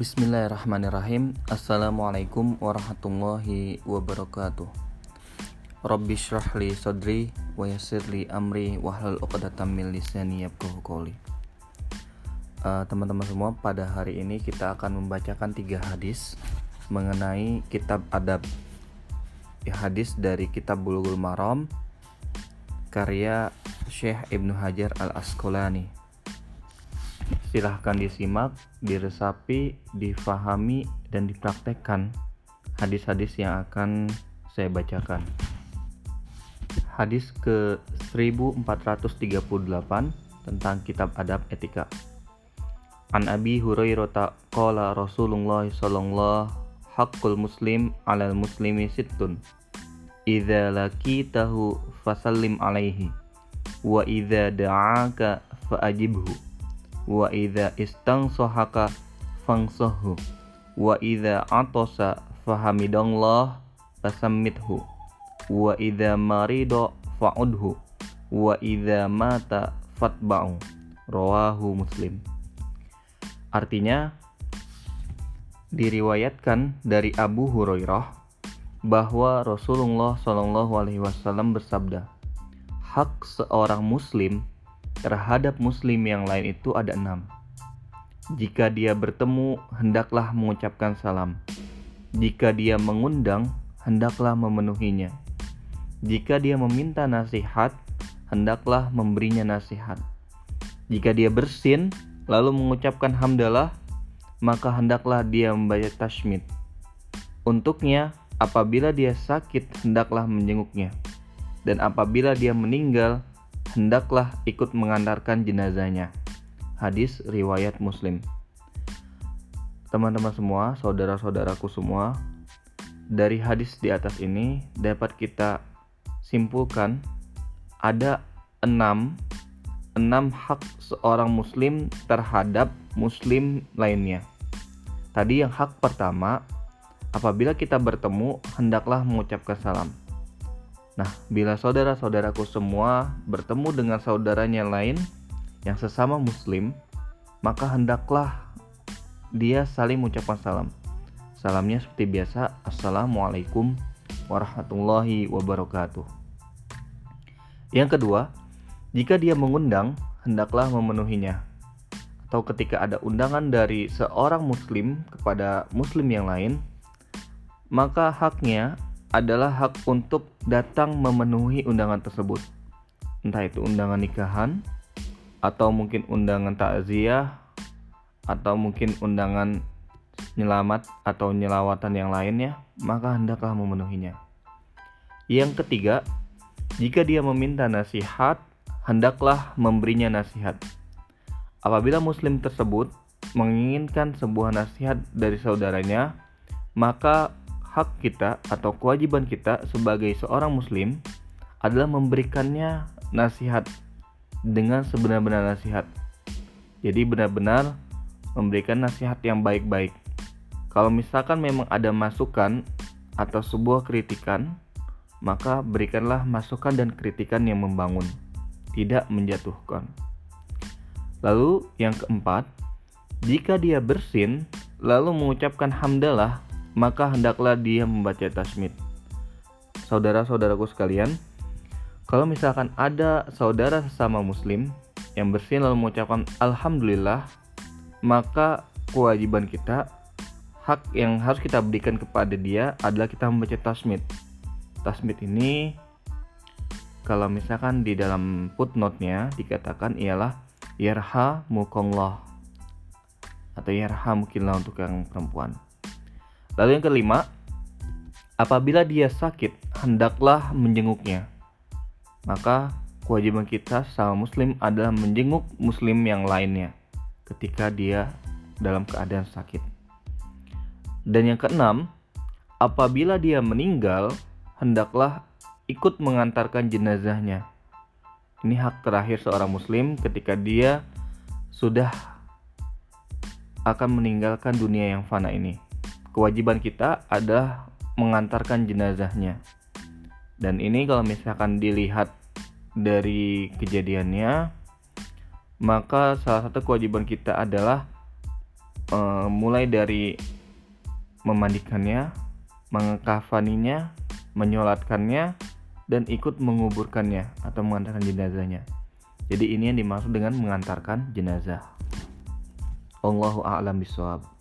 Bismillahirrahmanirrahim. Assalamualaikum warahmatullahi wabarakatuh. Rabbi syrah li sadri wa yassir li amri wahlul uqdatam min lisani yafqahu qawli. Uh, Teman-teman semua pada hari ini kita akan membacakan tiga hadis mengenai kitab adab. Ya, hadis dari kitab Bulughul Maram karya Syekh Ibnu Hajar Al-Asqalani Silahkan disimak, diresapi, difahami, dan dipraktekkan hadis-hadis yang akan saya bacakan. Hadis ke 1438 tentang kitab adab etika. An Abi Hurairah qala Rasulullah sallallahu haqqul muslim 'alal muslimi sittun. Idza laqitahu fasallim alaihi wa idza da'aka fa'ajibhu wa idza istansahaka fangsahu. Wa idza atasa fahamidallah fasammithu wa idza marido fa'udhu. Wa idza mata fatba'u. Rawahu muslim. Artinya diriwayatkan dari Abu Hurairah bahwa Rasulullah Shallallahu Alaihi Wasallam bersabda, hak seorang Muslim terhadap muslim yang lain itu ada enam. Jika dia bertemu, hendaklah mengucapkan salam. Jika dia mengundang, hendaklah memenuhinya. Jika dia meminta nasihat, hendaklah memberinya nasihat. Jika dia bersin, lalu mengucapkan hamdalah, maka hendaklah dia membaca tashmid. Untuknya, apabila dia sakit, hendaklah menjenguknya. Dan apabila dia meninggal, hendaklah ikut mengantarkan jenazahnya. Hadis riwayat Muslim. Teman-teman semua, saudara-saudaraku semua, dari hadis di atas ini dapat kita simpulkan ada enam enam hak seorang muslim terhadap muslim lainnya. Tadi yang hak pertama, apabila kita bertemu hendaklah mengucapkan salam. Nah, bila saudara-saudaraku semua bertemu dengan saudaranya lain yang sesama muslim, maka hendaklah dia saling mengucapkan salam. Salamnya seperti biasa, Assalamualaikum warahmatullahi wabarakatuh. Yang kedua, jika dia mengundang, hendaklah memenuhinya. Atau ketika ada undangan dari seorang muslim kepada muslim yang lain, maka haknya adalah hak untuk datang memenuhi undangan tersebut. Entah itu undangan nikahan, atau mungkin undangan takziah, atau mungkin undangan nyelamat atau nyelawatan yang lainnya, maka hendaklah memenuhinya. Yang ketiga, jika dia meminta nasihat, hendaklah memberinya nasihat. Apabila muslim tersebut menginginkan sebuah nasihat dari saudaranya, maka hak kita atau kewajiban kita sebagai seorang muslim adalah memberikannya nasihat dengan sebenar-benar nasihat. Jadi benar-benar memberikan nasihat yang baik-baik. Kalau misalkan memang ada masukan atau sebuah kritikan, maka berikanlah masukan dan kritikan yang membangun, tidak menjatuhkan. Lalu yang keempat, jika dia bersin lalu mengucapkan hamdalah maka hendaklah dia membaca tasmid. Saudara-saudaraku sekalian, kalau misalkan ada saudara sesama muslim yang bersin lalu mengucapkan alhamdulillah, maka kewajiban kita hak yang harus kita berikan kepada dia adalah kita membaca tasmid. Tasmid ini kalau misalkan di dalam footnote-nya dikatakan ialah yarha mukongloh atau yarha mungkinlah untuk yang perempuan. Lalu yang kelima, apabila dia sakit, hendaklah menjenguknya. Maka kewajiban kita sama muslim adalah menjenguk muslim yang lainnya ketika dia dalam keadaan sakit. Dan yang keenam, apabila dia meninggal, hendaklah ikut mengantarkan jenazahnya. Ini hak terakhir seorang muslim ketika dia sudah akan meninggalkan dunia yang fana ini kewajiban kita adalah mengantarkan jenazahnya. Dan ini kalau misalkan dilihat dari kejadiannya, maka salah satu kewajiban kita adalah uh, mulai dari memandikannya, mengkafaninya, menyolatkannya, dan ikut menguburkannya atau mengantarkan jenazahnya. Jadi ini yang dimaksud dengan mengantarkan jenazah. Allahu a'lam bishawab.